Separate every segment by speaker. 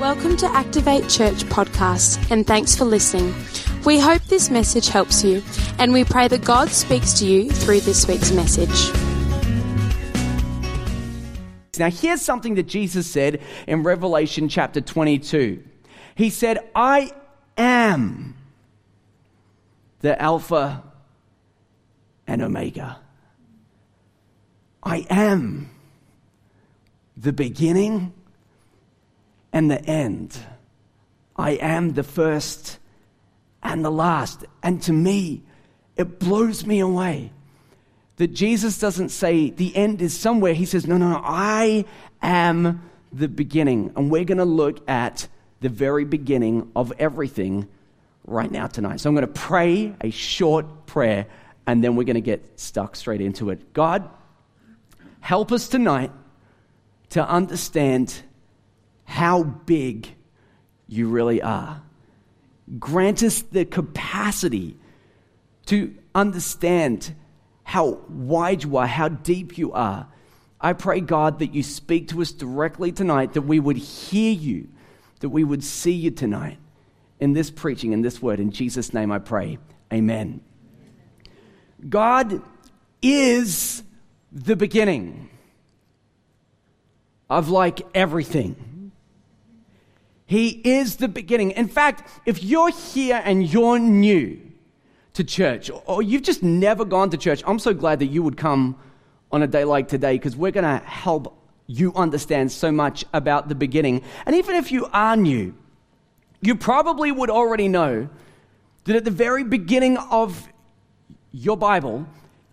Speaker 1: Welcome to Activate Church podcast, and thanks for listening. We hope this message helps you, and we pray that God speaks to you through this week's message.
Speaker 2: Now, here's something that Jesus said in Revelation chapter 22. He said, I am the Alpha and Omega. I am the beginning and the end. I am the first and the last. And to me, it blows me away that Jesus doesn't say the end is somewhere. He says, no, no, no, I am the beginning. And we're going to look at the very beginning of everything right now tonight. So I'm going to pray a short prayer and then we're going to get stuck straight into it. God, help us tonight to understand how big you really are. Grant us the capacity to understand how wide you are, how deep you are. I pray, God, that you speak to us directly tonight, that we would hear you, that we would see you tonight in this preaching, in this word. In Jesus' name I pray. Amen. God is the beginning of like everything. He is the beginning. In fact, if you're here and you're new to church, or you've just never gone to church, I'm so glad that you would come on a day like today because we're going to help you understand so much about the beginning. And even if you are new, you probably would already know that at the very beginning of your Bible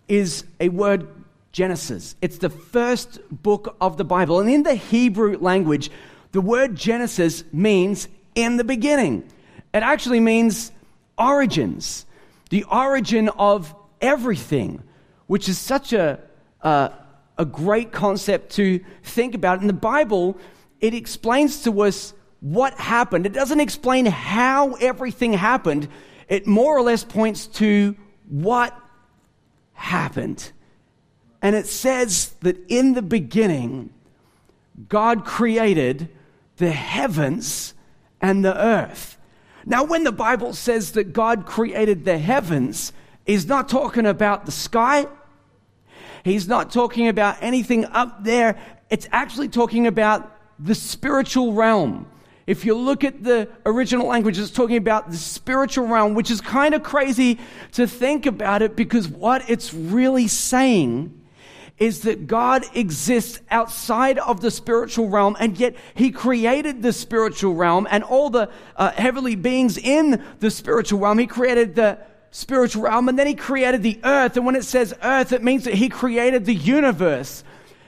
Speaker 2: is a word Genesis. It's the first book of the Bible. And in the Hebrew language, the word Genesis means in the beginning. It actually means origins, the origin of everything, which is such a, a, great concept to think about. In the Bible, it explains to us what happened. It doesn't explain how everything happened, it more or less points to what happened. And it says that in the beginning, God created the heavens and the earth. Now, when the Bible says that God created the heavens, He's not talking about the sky. He's not talking about anything up there. It's actually talking about the spiritual realm. If you look at the original language, it's talking about the spiritual realm, which is kind of crazy to think about it because what it's really saying is that God exists outside of the spiritual realm, and yet He created the spiritual realm and all the uh, heavenly beings in the spiritual realm. He created the spiritual realm, and then He created the earth. And when it says earth, it means that He created the universe.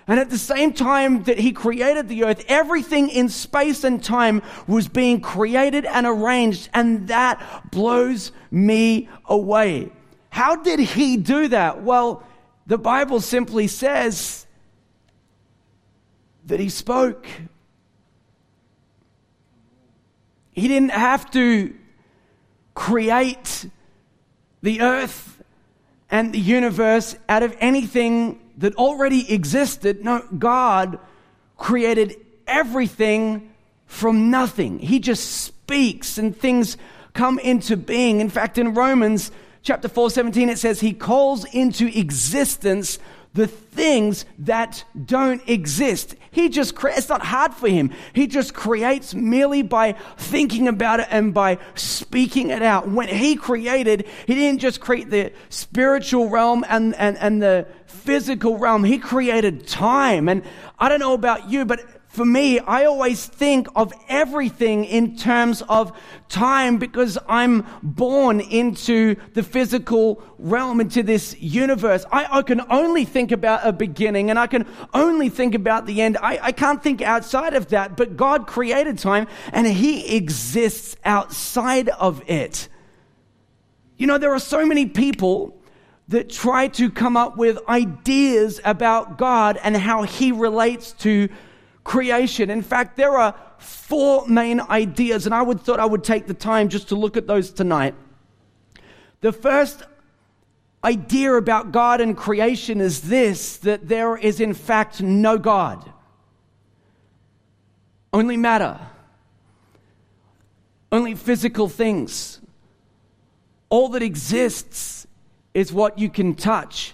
Speaker 2: And at the same time that He created the earth, everything in space and time was being created and arranged, and that blows me away. How did He do that? Well, the Bible simply says that he spoke. He didn't have to create the earth and the universe out of anything that already existed. No, God created everything from nothing. He just speaks and things come into being. In fact, in Romans chapter 4, 17, it says, He calls into existence the things that don't exist. He just creates, it's not hard for him. He just creates merely by thinking about it and by speaking it out. When he created, he didn't just create the spiritual realm and, and, and the physical realm. He created time. And I don't know about you, but for me, I always think of everything in terms of time because I'm born into the physical realm, into this universe. I, I can only think about a beginning and I can only think about the end. I, I can't think outside of that, but God created time and He exists outside of it. You know, there are so many people that try to come up with ideas about God and how He relates to creation. In fact, there are four main ideas, and I would thought I would take the time just to look at those tonight. The first idea about God and creation is this that there is, in fact, no God, only matter. only physical things. All that exists is what you can touch.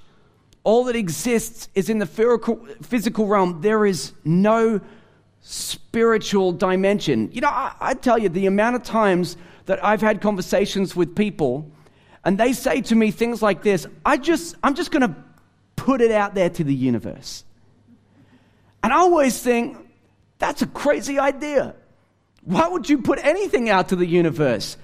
Speaker 2: All that exists is in the physical realm. There is no spiritual dimension. You know, I, I, tell you, the amount of times that I've had conversations with people and they say to me things like this I just, I'm just going to put it out there to the universe. And I always think, that's a crazy idea. Why would you put anything out to the universe?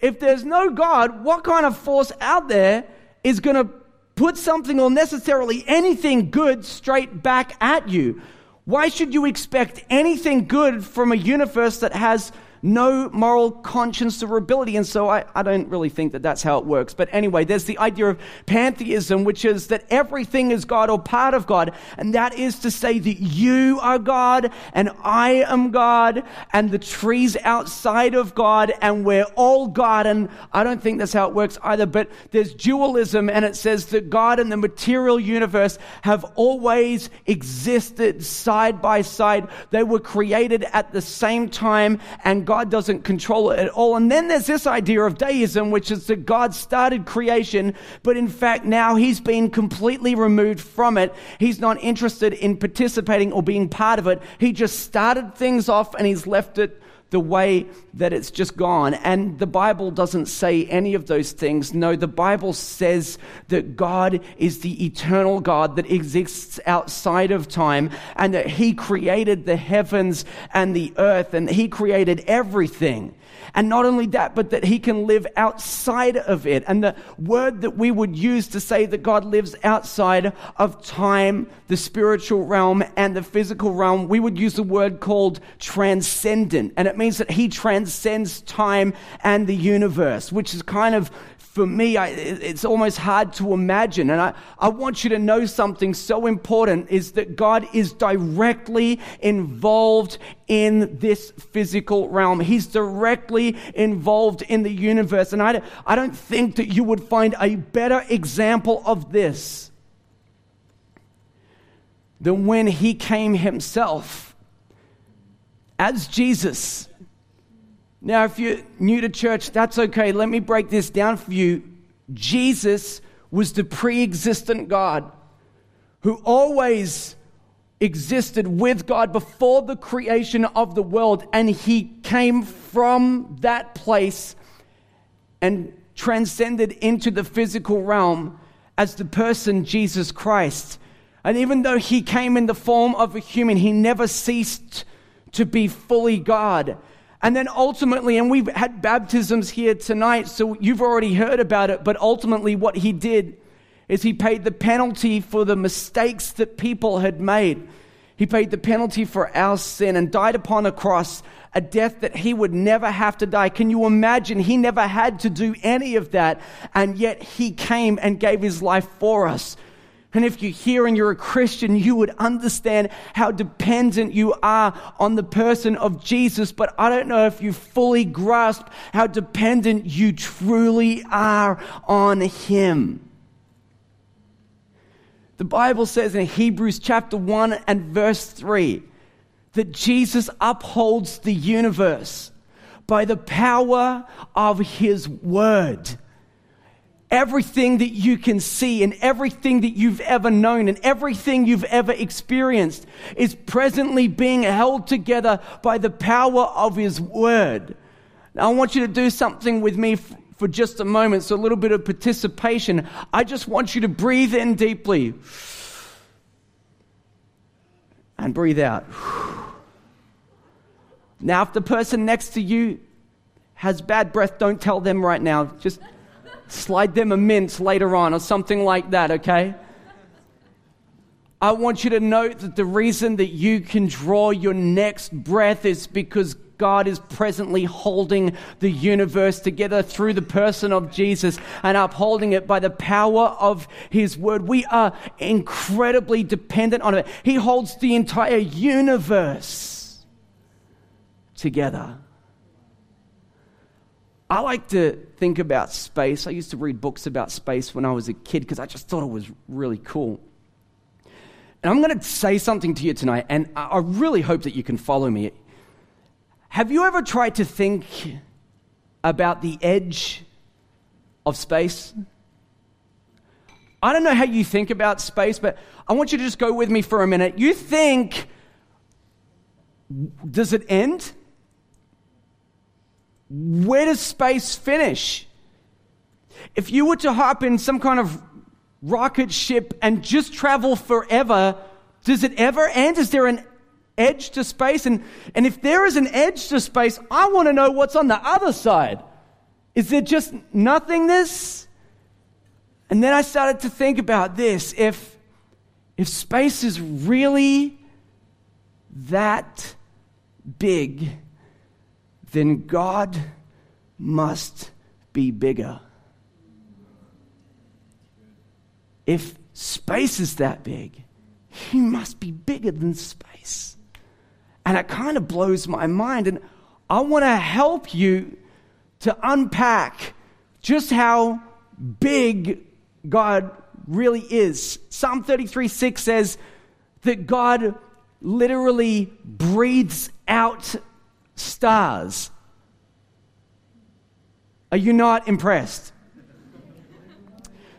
Speaker 2: If there's no God, what kind of force out there is going to put something or necessarily anything good straight back at you? Why should you expect anything good from a universe that has no moral conscience or ability. And so I, I don't really think that that's how it works. But anyway, there's the idea of pantheism, which is that everything is God or part of God. And that is to say that you are God and I am God and the trees outside of God and we're all God. And I don't think that's how it works either. But there's dualism and it says that God and the material universe have always existed side by side. They were created at the same time and God doesn't control it at all. And then there's this idea of deism, which is that God started creation, but in fact now he's been completely removed from it. He's not interested in participating or being part of it. He just started things off and he's left it the way that it's just gone. And the Bible doesn't say any of those things. No, the Bible says that God is the eternal God that exists outside of time and that He created the heavens and the earth and He created everything. And not only that, but that he can live outside of it. And the word that we would use to say that God lives outside of time, the spiritual realm, and the physical realm, we would use the word called transcendent. And it means that he transcends time and the universe, which is kind of for me, I, it's almost hard to imagine. And I, I want you to know something so important is that God is directly involved in this physical realm. He's directly involved in the universe. And I, I don't think that you would find a better example of this than when he came himself as Jesus now, if you're new to church, that's okay. Let me break this down for you. Jesus was the pre existent God who always existed with God before the creation of the world, and he came from that place and transcended into the physical realm as the person Jesus Christ. And even though he came in the form of a human, he never ceased to be fully God. And then ultimately, and we've had baptisms here tonight, so you've already heard about it, but ultimately, what he did is he paid the penalty for the mistakes that people had made. He paid the penalty for our sin and died upon a cross, a death that he would never have to die. Can you imagine? He never had to do any of that, and yet he came and gave his life for us. And if you're here and you're a Christian, you would understand how dependent you are on the person of Jesus. But I don't know if you fully grasp how dependent you truly are on Him. The Bible says in Hebrews chapter 1 and verse 3 that Jesus upholds the universe by the power of His Word everything that you can see and everything that you've ever known and everything you've ever experienced is presently being held together by the power of His Word. Now, I want you to do something with me f- for just a moment, so a little bit of participation. I just want you to breathe in deeply and breathe out. Now, if the person next to you has bad breath, don't tell them right now. Just slide them a mint later on or something like that, okay? I want you to note that the reason that you can draw your next breath is because God is presently holding the universe together through the person of Jesus and upholding it by the power of His Word. We are incredibly dependent on it. He holds the entire universe together. I like to think about space. I used to read books about space when I was a kid because I just thought it was really cool. And I'm going to say something to you tonight, and I really hope that you can follow me. Have you ever tried to think about the edge of space? I don't know how you think about space, but I want you to just go with me for a minute. You think, does it end? Where does space finish? If you were to hop in some kind of rocket ship and just travel forever, does it ever end? Is there an edge to space? And, and if there is an edge to space, I want to know what's on the other side. Is there just nothingness? And then I started to think about this. If, if space is really that big, then God must be bigger. If space is that big, he must be bigger than space. And it kind of blows my mind. And I want to help you to unpack just how big God really is. Psalm 33 6 says that God literally breathes out stars. Are you not impressed?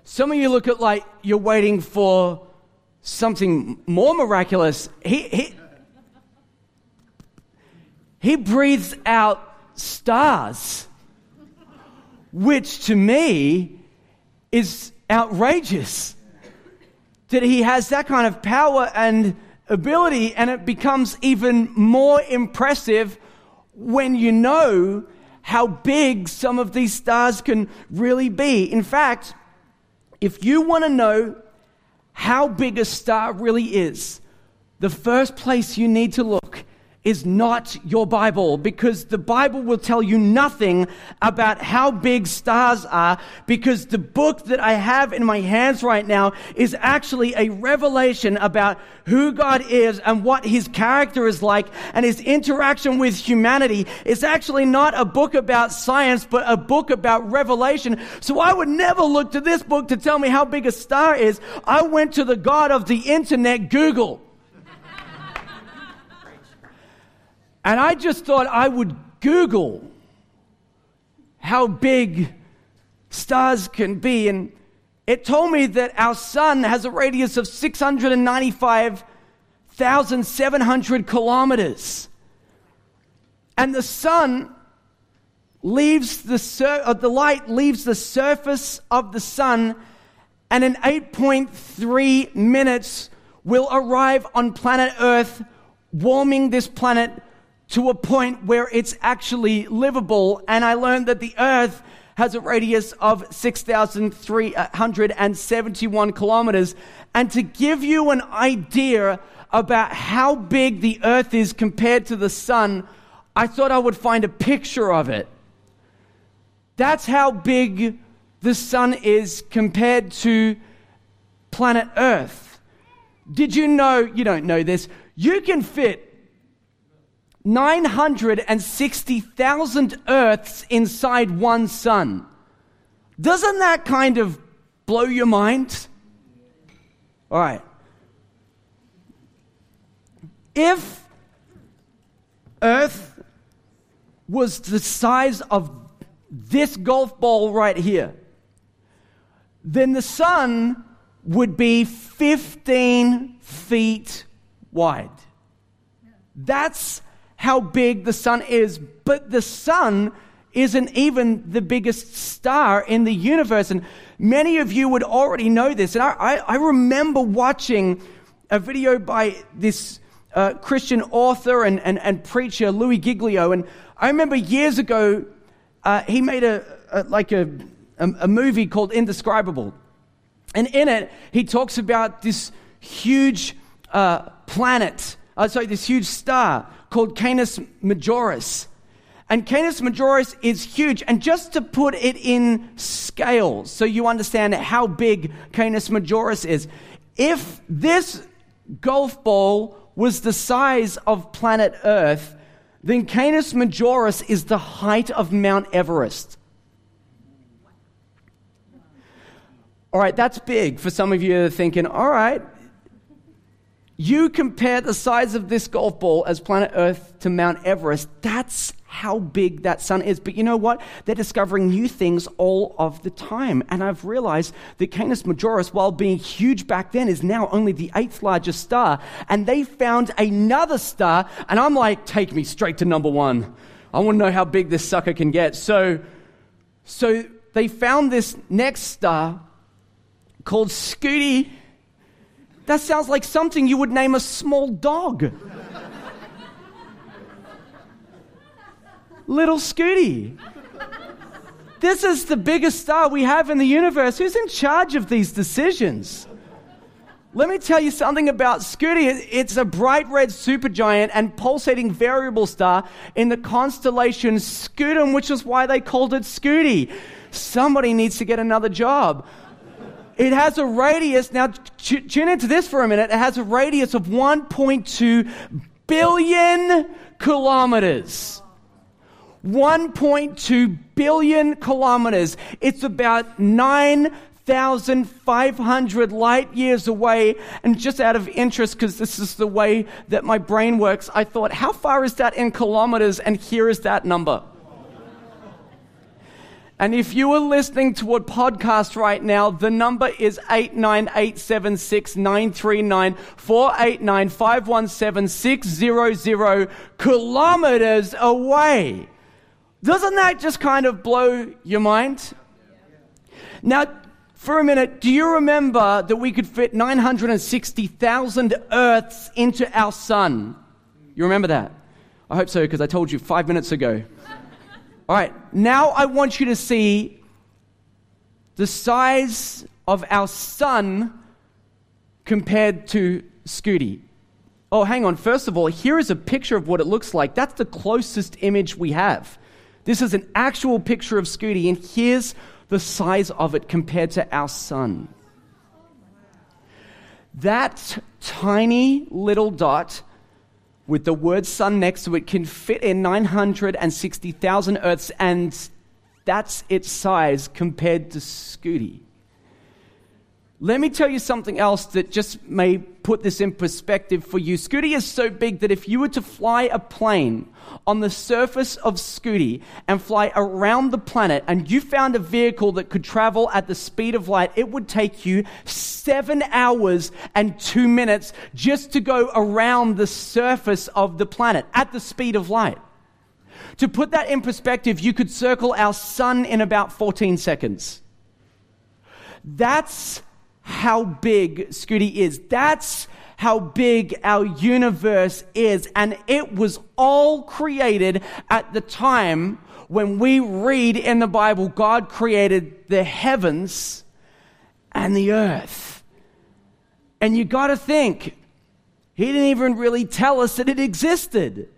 Speaker 2: Some of you look at like you're waiting for something more miraculous. He, he, he breathes out stars, which to me is outrageous. That he has that kind of power and ability, and it becomes even more impressive when you know how big some of these stars can really be. In fact, if you want to know how big a star really is, the first place you need to look is not your Bible because the Bible will tell you nothing about how big stars are because the book that I have in my hands right now is actually a revelation about who God is and what his character is like and his interaction with humanity. It's actually not a book about science, but a book about revelation. So I would never look to this book to tell me how big a star is. I went to the God of the internet, Google. And I just thought I would Google how big stars can be. And it told me that our sun has a radius of 695,700 kilometers. And the sun leaves the, sur- uh, the light leaves the surface of the sun and in 8.3 minutes will arrive on planet Earth, warming this planet to a point where it's actually livable. And I learned that the earth has a radius of 6,371 kilometers. And to give you an idea about how big the earth is compared to the sun, I thought I would find a picture of it. That's how big the sun is compared to planet Earth. Did you know, you don't know this, you can fit 960,000 Earths inside one sun. Doesn't that kind of blow your mind? All right. If Earth was the size of this golf ball right here, then the sun would be 15 feet wide. That's how big the sun is, but the sun isn't even the biggest star in the universe. And many of you would already know this. And I, I, I remember watching a video by this uh, Christian author and, and, and preacher, Louis Giglio. And I remember years ago, uh, he made a, a like a, a, a movie called Indescribable. And in it, he talks about this huge uh, planet, uh, sorry, this huge star called Canis Majoris. And Canis Majoris is huge. And just to put it in scales, so you understand how big Canis Majoris is, if this golf ball was the size of planet Earth, then Canis Majoris is the height of Mount Everest. All right, that's big for some of you thinking, all right, You compare the size of this golf ball as planet Earth to Mount Everest. That's how big that sun is. But you know what? They're discovering new things all of the time. And I've realized that Canis Majoris, while being huge back then, is now only the eighth largest star. And they found another star. And I'm like, take me straight to number one. I want to know how big this sucker can get. So, so they found this next star called Scuti that sounds like something you would name a small dog. Little Scuti. This is the biggest star we have in the universe. Who's in charge of these decisions? Let me tell you something about Scuti. It's a bright red supergiant and pulsating variable star in the constellation Scutum, which is why they called it Scuti. Somebody needs to get another job. It has a radius, now tune into this for a minute. It has a radius of 1.2 billion kilometers. 1.2 billion kilometers. It's about 9,500 light years away. And just out of interest, because this is the way that my brain works, I thought, how far is that in kilometers? And here is that number. And if you are listening to a podcast right now, the number is 89876 kilometers away. Doesn't that just kind of blow your mind? Now, for a minute, do you remember that we could fit 960,000 Earths into our sun? You remember that? I hope so, because I told you five minutes ago. All right, now I want you to see the size of our sun compared to Scuti. Oh, hang on. First of all, here is a picture of what it looks like. That's the closest image we have. This is an actual picture of Scuti, and here's the size of it compared to our sun. That tiny little dot with the word sun next to it can fit in 960,000 Earths, and that's its size compared to Scuti. Let me tell you something else that just may put this in perspective for you. Scuti is so big that if you were to fly a plane on the surface of Scuti and fly around the planet and you found a vehicle that could travel at the speed of light, it would take you seven hours and two minutes just to go around the surface of the planet at the speed of light. To put that in perspective, you could circle our sun in about 14 seconds. That's how big Scuti is. That's how big our universe is. And it was all created at the time when we read in the Bible, God created the heavens and the earth. And you got to think, He didn't even really tell us that it existed.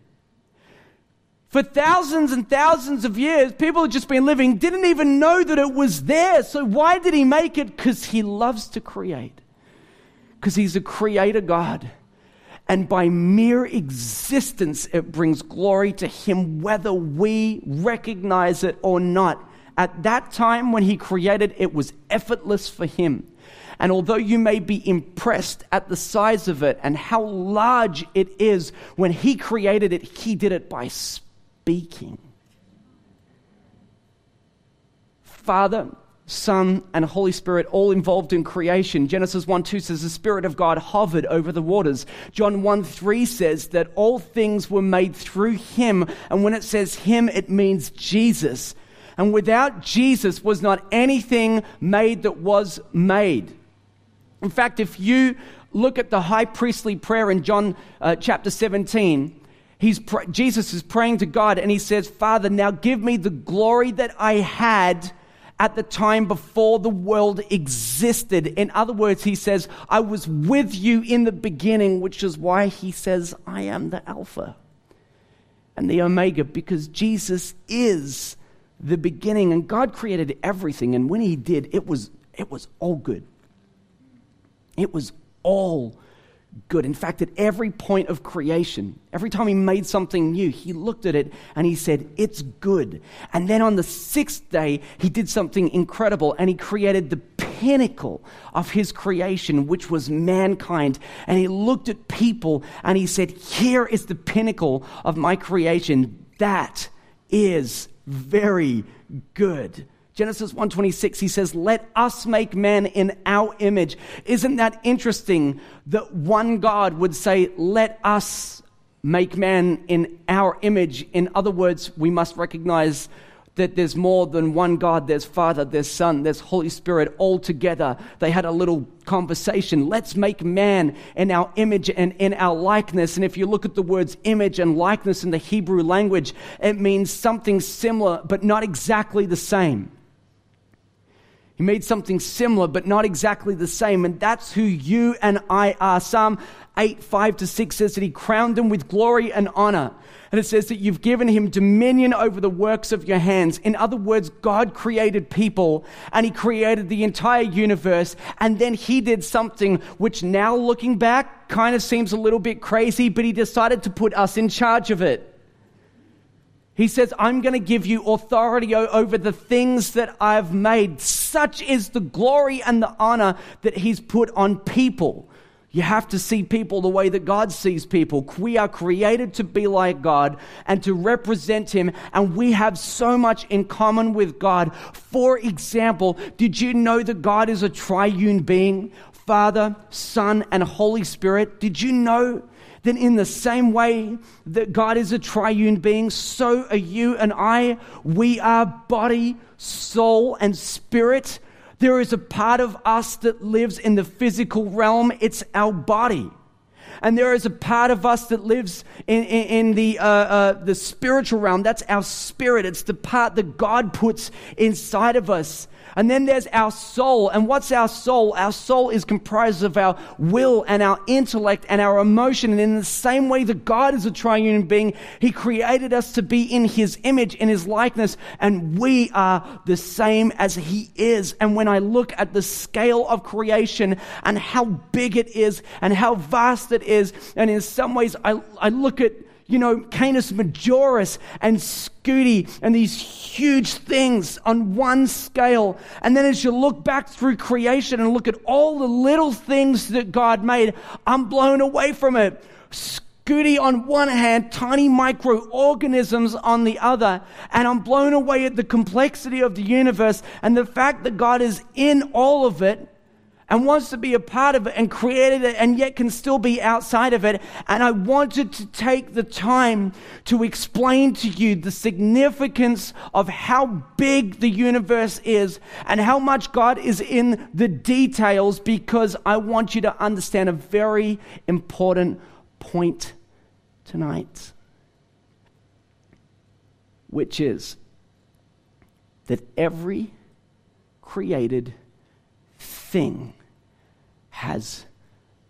Speaker 2: For thousands and thousands of years, people had just been living, didn't even know that it was there. So why did he make it? Because he loves to create. Because he's a creator God. And by mere existence, it brings glory to him, whether we recognize it or not. At that time, when he created, it was effortless for him. And although you may be impressed at the size of it and how large it is, when he created it, he did it by spirit speaking. Father, Son, and Holy Spirit all involved in creation. Genesis 1 2 says the Spirit of God hovered over the waters. John 1 3 says that all things were made through him. And when it says him, it means Jesus. And without Jesus was not anything made that was made. In fact, if you look at the high priestly prayer in John uh, chapter 17, he's Jesus is praying to God and he says, Father, now give me the glory that I had at the time before the world existed. In other words, he says, I was with you in the beginning, which is why he says, I am the Alpha and the Omega, because Jesus is the beginning and God created everything. And when he did, it was, it was all good. It was all good. In fact, at every point of creation, every time he made something new, he looked at it and he said, It's good. And then on the sixth day, he did something incredible and he created the pinnacle of his creation, which was mankind. And he looked at people and he said, Here is the pinnacle of my creation. That is very good. Genesis 1:26 he says let us make man in our image. Isn't that interesting that one God would say let us make man in our image? In other words, we must recognize that there's more than one God. There's Father, there's Son, there's Holy Spirit all together. They had a little conversation. Let's make man in our image and in our likeness. And if you look at the words image and likeness in the Hebrew language, it means something similar, but not exactly the same. He made something similar, but not exactly the same. And that's who you and I are. Psalm 8, 5 to 6 says that he crowned him with glory and honor. And it says that you've given him dominion over the works of your hands. In other words, God created people and he created the entire universe. And then he did something which now looking back kind of seems a little bit crazy, but he decided to put us in charge of it. He says, I'm going to give you authority over the things that I've made. Such is the glory and the honor that He's put on people. You have to see people the way that God sees people. We are created to be like God and to represent Him, and we have so much in common with God. For example, did you know that God is a triune being? Father, Son, and Holy Spirit. Did you know then in the same way that God is a triune being, so are you and I. We are body, soul, and spirit. There is a part of us that lives in the physical realm, it's our body. And there is a part of us that lives in, in, in the, uh, uh, the spiritual realm. That's our spirit. It's the part that God puts inside of us. And then there's our soul. And what's our soul? Our soul is comprised of our will and our intellect and our emotion. And in the same way that God is a triune being, He created us to be in His image, in His likeness, and we are the same as He is. And when I look at the scale of creation and how big it is and how vast it is, and in some ways I, I look at you know, Canis Majoris and Scuti and these huge things on one scale. And then as you look back through creation and look at all the little things that God made, I'm blown away from it. Scuti on one hand, tiny microorganisms on the other, and I'm blown away at the complexity of the universe and the fact that God is in all of it and wants to be a part of it and created it and yet can still be outside of it. And I wanted to take the time to explain to you the significance of how big the universe is and how much God is in the details because I want you to understand a very important point tonight, which is that every created thing has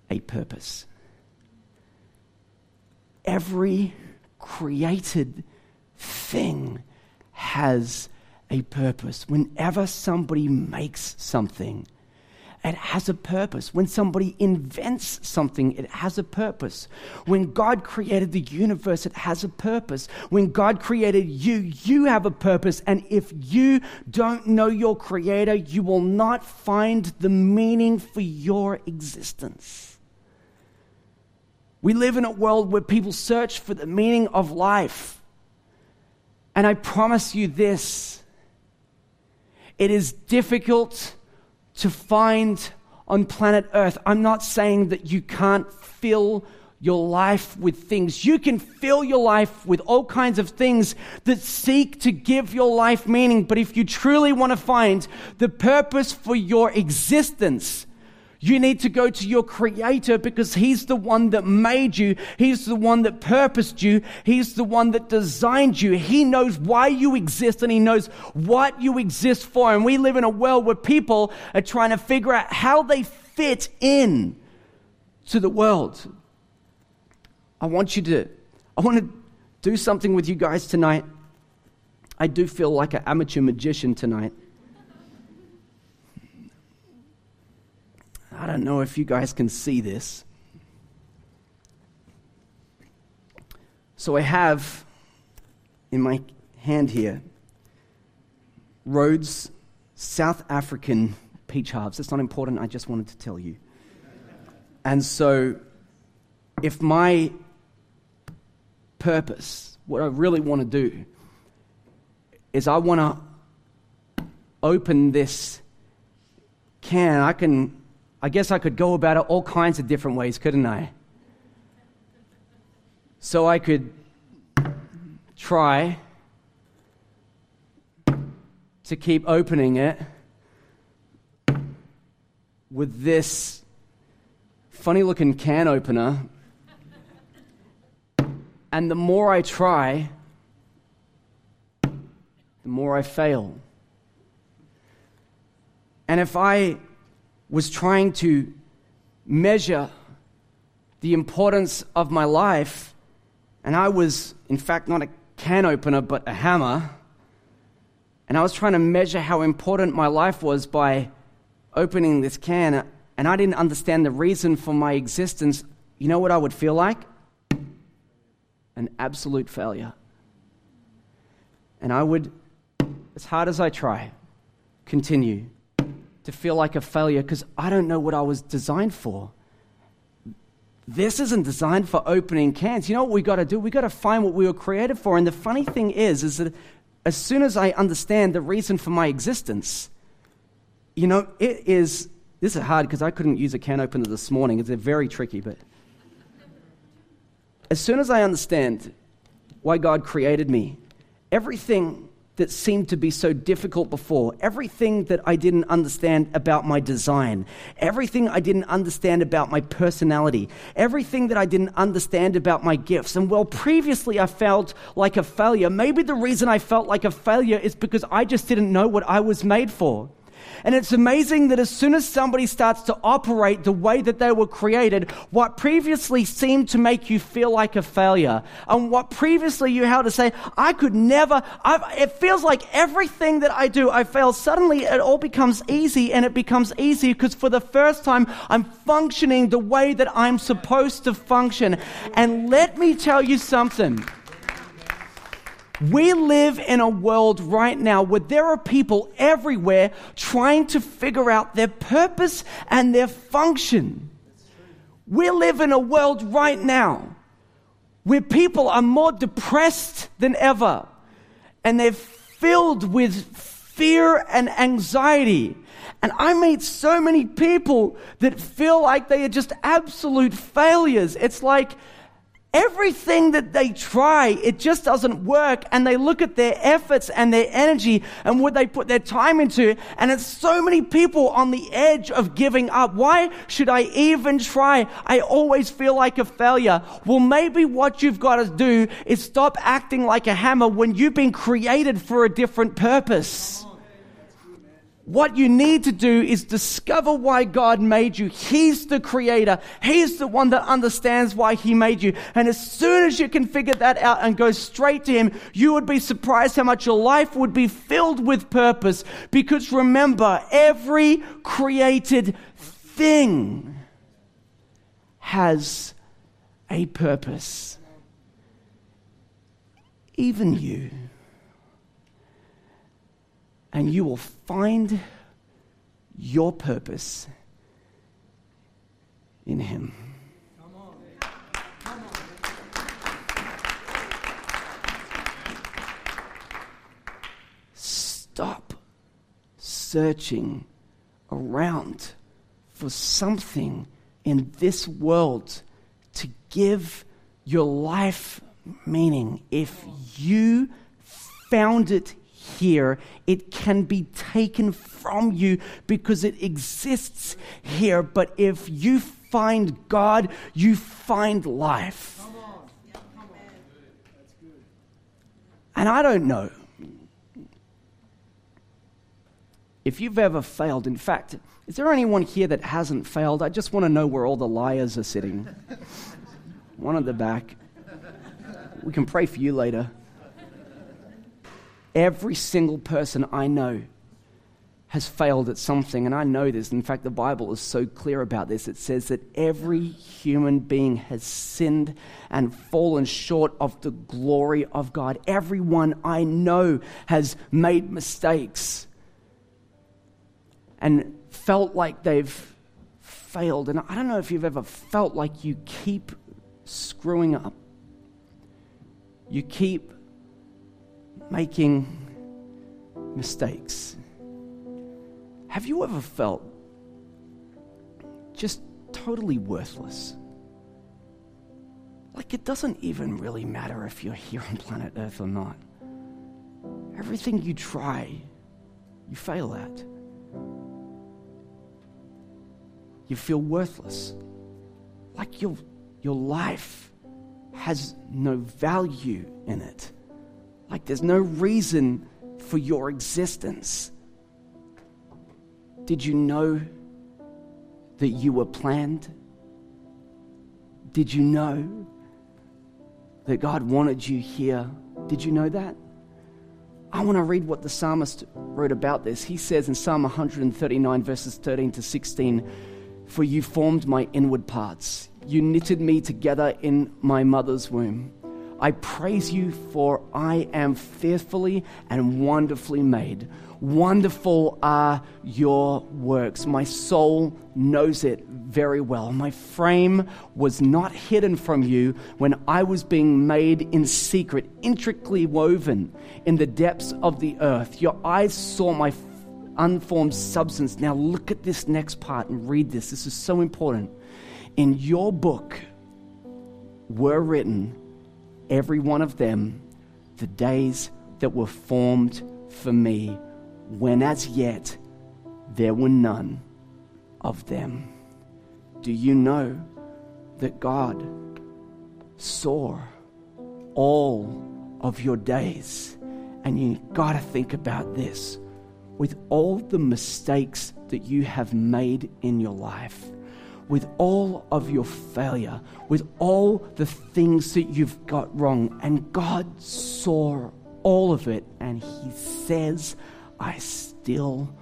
Speaker 2: a purpose. Every created thing has a purpose. Whenever somebody makes something, it has a purpose. When somebody invents something, it has a purpose. When God created the universe, it has a purpose. When God created you, you have a purpose. And if you don't know your Creator, you will not find the meaning for your existence. We live in a world where people search for the meaning of life. And I promise you this it is difficult to find on planet Earth. I'm not saying that you can't fill your life with things. You can fill your life with all kinds of things that seek to give your life meaning. But if you truly want to find the purpose for your existence, you need to go to your creator because he's the one that made you. He's the one that purposed you. He's the one that designed you. He knows why you exist and he knows what you exist for. And we live in a world where people are trying to figure out how they fit in to the world. I want you to, I want to do something with you guys tonight. I do feel like an amateur magician tonight. I don't know if you guys can see this. So I have in my hand here Rhodes South African peach halves. It's not important, I just wanted to tell you. And so, if my purpose, what I really want to do, is I want to open this can, I can I guess I could go about it all kinds of different ways, couldn't I? So I could try to keep opening it with this funny looking can opener. And the more I try, the more I fail. And if I was trying to measure the importance of my life, and I was, in fact, not a can opener, but a hammer, and I was trying to measure how important my life was by opening this can, and I didn't understand the reason for my existence, you know what I would feel like? An absolute failure. And I would, as hard as I try, continue to feel like a failure because I don't know what I was designed for. This isn't designed for opening cans. You know what we got to do? We got to find what we were created for. And the funny thing is, is that as soon as I understand the reason for my existence, you know, it is, this is hard because I couldn't use a can opener this morning. It's very tricky, but as soon as I understand why God created me, everything that seemed to be so difficult before, everything that I didn't understand about my design, everything I didn't understand about my personality, everything that I didn't understand about my gifts. And well, previously I felt like a failure. Maybe the reason I felt like a failure is because I just didn't know what I was made for. And it's amazing that as soon as somebody starts to operate the way that they were created, what previously seemed to make you feel like a failure, and what previously you had to say, I could never, I've, it feels like everything that I do, I fail. Suddenly it all becomes easy, and it becomes easy because for the first time, I'm functioning the way that I'm supposed to function. And let me tell you something. We live in a world right now where there are people everywhere trying to figure out their purpose and their function. We live in a world right now where people are more depressed than ever and they're filled with fear and anxiety. And I meet so many people that feel like they are just absolute failures. It's like, Everything that they try, it just doesn't work. And they look at their efforts and their energy and what they put their time into. And it's so many people on the edge of giving up. Why should I even try? I always feel like a failure. Well, maybe what you've got to do is stop acting like a hammer when you've been created for a different purpose. What you need to do is discover why God made you. He's the creator. He's the one that understands why He made you. And as soon as you can figure that out and go straight to Him, you would be surprised how much your life would be filled with purpose. Because remember, every created thing has a purpose. Even you and you will find your purpose in Him. Stop searching around for something in this world to give your life meaning. If you found it here, it can be taken from you because it exists here. But if you find God, you find life. And I don't know if you've ever failed. In fact, is there anyone here that hasn't failed? I just want to know where all the liars are sitting. One at the back. We can pray for you later every single person I know has failed at something, and I know this. In fact, the Bible is so clear about this. It says that every human being has sinned and fallen short of the glory of God. Everyone I know has made mistakes and felt like they've failed. And I don't know if you've ever felt like you keep screwing up, you keep making mistakes. Have you ever felt just totally worthless? Like it doesn't even really matter if you're here on planet Earth or not. Everything you try, you fail at. You feel worthless. Like your, your life has no value in it. Like there's no reason for your existence. Did you know that you were planned? Did you know that God wanted you here? Did you know that? I want to read what the psalmist wrote about this. He says in Psalm 139, verses 13 to 16, For you formed my inward parts, you knitted me together in my mother's womb. I praise you, for I am fearfully and wonderfully made. Wonderful are your works. My soul knows it very well. My frame was not hidden from you when I was being made in secret, intricately woven in the depths of the earth. Your eyes saw my unformed substance. Now look at this next part and read this. This is so important. In your book were written, every one of them, the days that were formed for me when as yet there were none of them. Do you know that God saw all of your days? And you got to think about this with all the mistakes that you have made in your life, with all of your failure, with all the things that you've got wrong, and God saw all of it, and He says, I still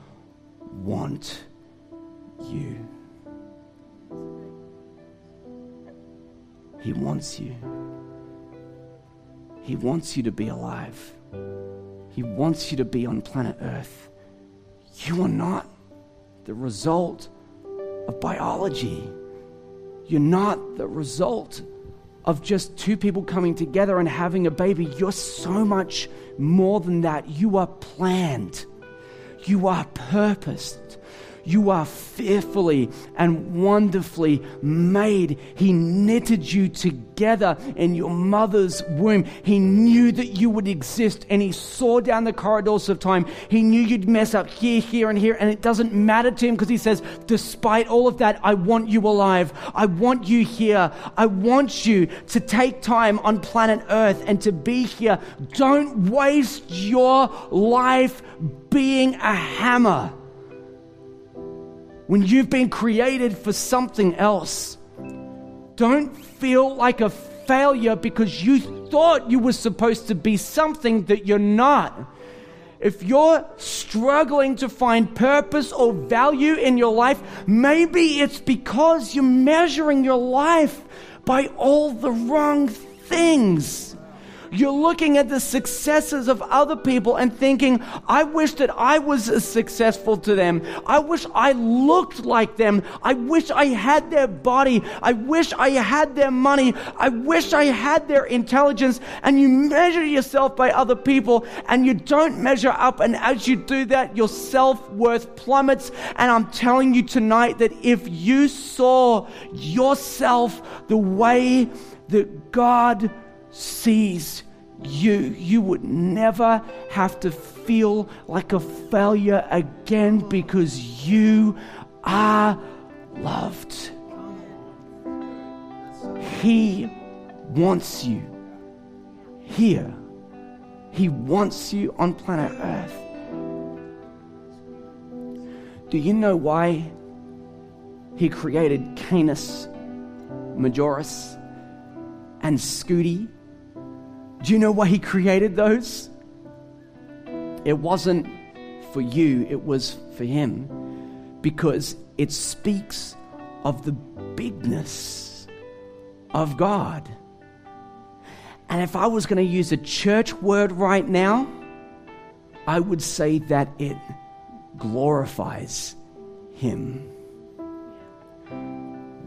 Speaker 2: want you. He wants you. He wants you to be alive. He wants you to be on planet Earth. You are not the result of biology. You're not the result of just two people coming together and having a baby. You're so much more than that. You are planned, you are purposed, you are fearfully and wonderfully made. He knitted you together in your mother's womb. He knew that you would exist and He saw down the corridors of time. He knew you'd mess up here, here, and here. And it doesn't matter to Him because He says, despite all of that, I want you alive. I want you here. I want you to take time on planet Earth and to be here. Don't waste your life being a hammer when you've been created for something else. Don't feel like a failure because you thought you were supposed to be something that you're not. If you're struggling to find purpose or value in your life, maybe it's because you're measuring your life by all the wrong things. You're looking at the successes of other people and thinking, I wish that I was as successful to them. I wish I looked like them. I wish I had their body. I wish I had their money. I wish I had their intelligence. And you measure yourself by other people and you don't measure up. And as you do that, your self worth plummets. And I'm telling you tonight that if you saw yourself the way that God sees you, you would never have to feel like a failure again because you are loved. He wants you here. He wants you on planet Earth. Do you know why he created Canis Majoris and Scuti? Do you know why he created those? It wasn't for you, it was for him because it speaks of the bigness of God. And if I was going to use a church word right now, I would say that it glorifies Him.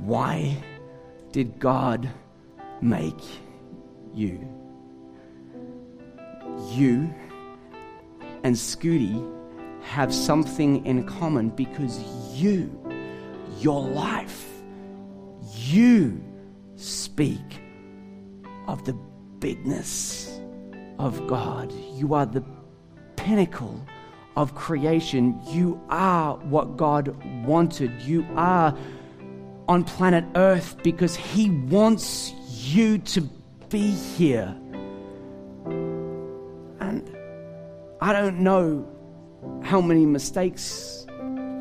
Speaker 2: Why did God make you? You and Scuti have something in common because you, your life, you speak of the bigness of God. You are the pinnacle of creation. You are what God wanted. You are on planet Earth because He wants you to be here. I don't know how many mistakes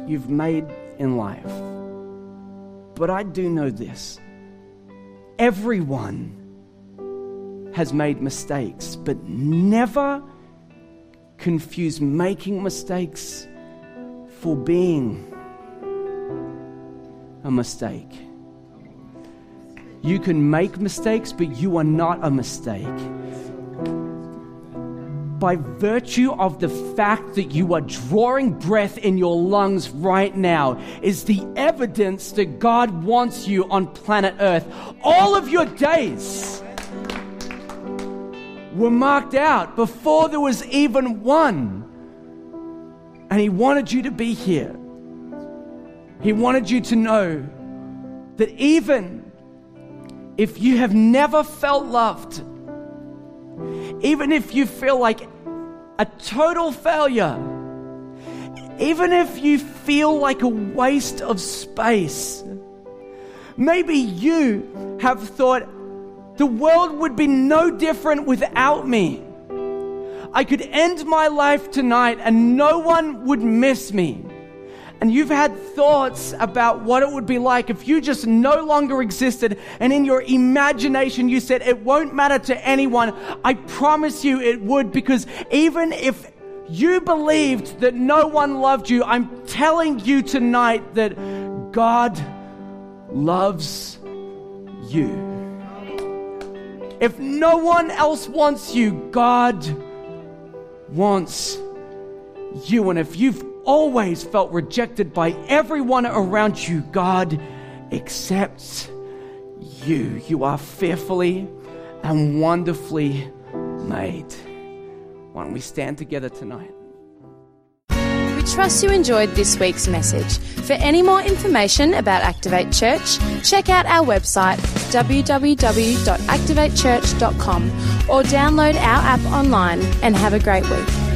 Speaker 2: you've made in life, but I do know this. Everyone has made mistakes, but never confuse making mistakes for being a mistake. You can make mistakes, but you are not a mistake. By virtue of the fact that you are drawing breath in your lungs right now, is the evidence that God wants you on planet Earth all of your days were marked out before there was even one. And He wanted you to be here. He wanted you to know that even if you have never felt loved, even if you feel like a total failure, even if you feel like a waste of space, maybe you have thought, the world would be no different without me. I could end my life tonight and no one would miss me. And you've had thoughts about what it would be like if you just no longer existed, and in your imagination you said, It won't matter to anyone. I promise you it would, because even if you believed that no one loved you, I'm telling you tonight that God loves you. If no one else wants you, God wants you. And if you've always felt rejected by everyone around you, God accepts you. You are fearfully and wonderfully made. Why don't we stand together tonight?
Speaker 1: We trust you enjoyed this week's message. For any more information about Activate Church, check out our website www.activatechurch.com or download our app online and have a great week.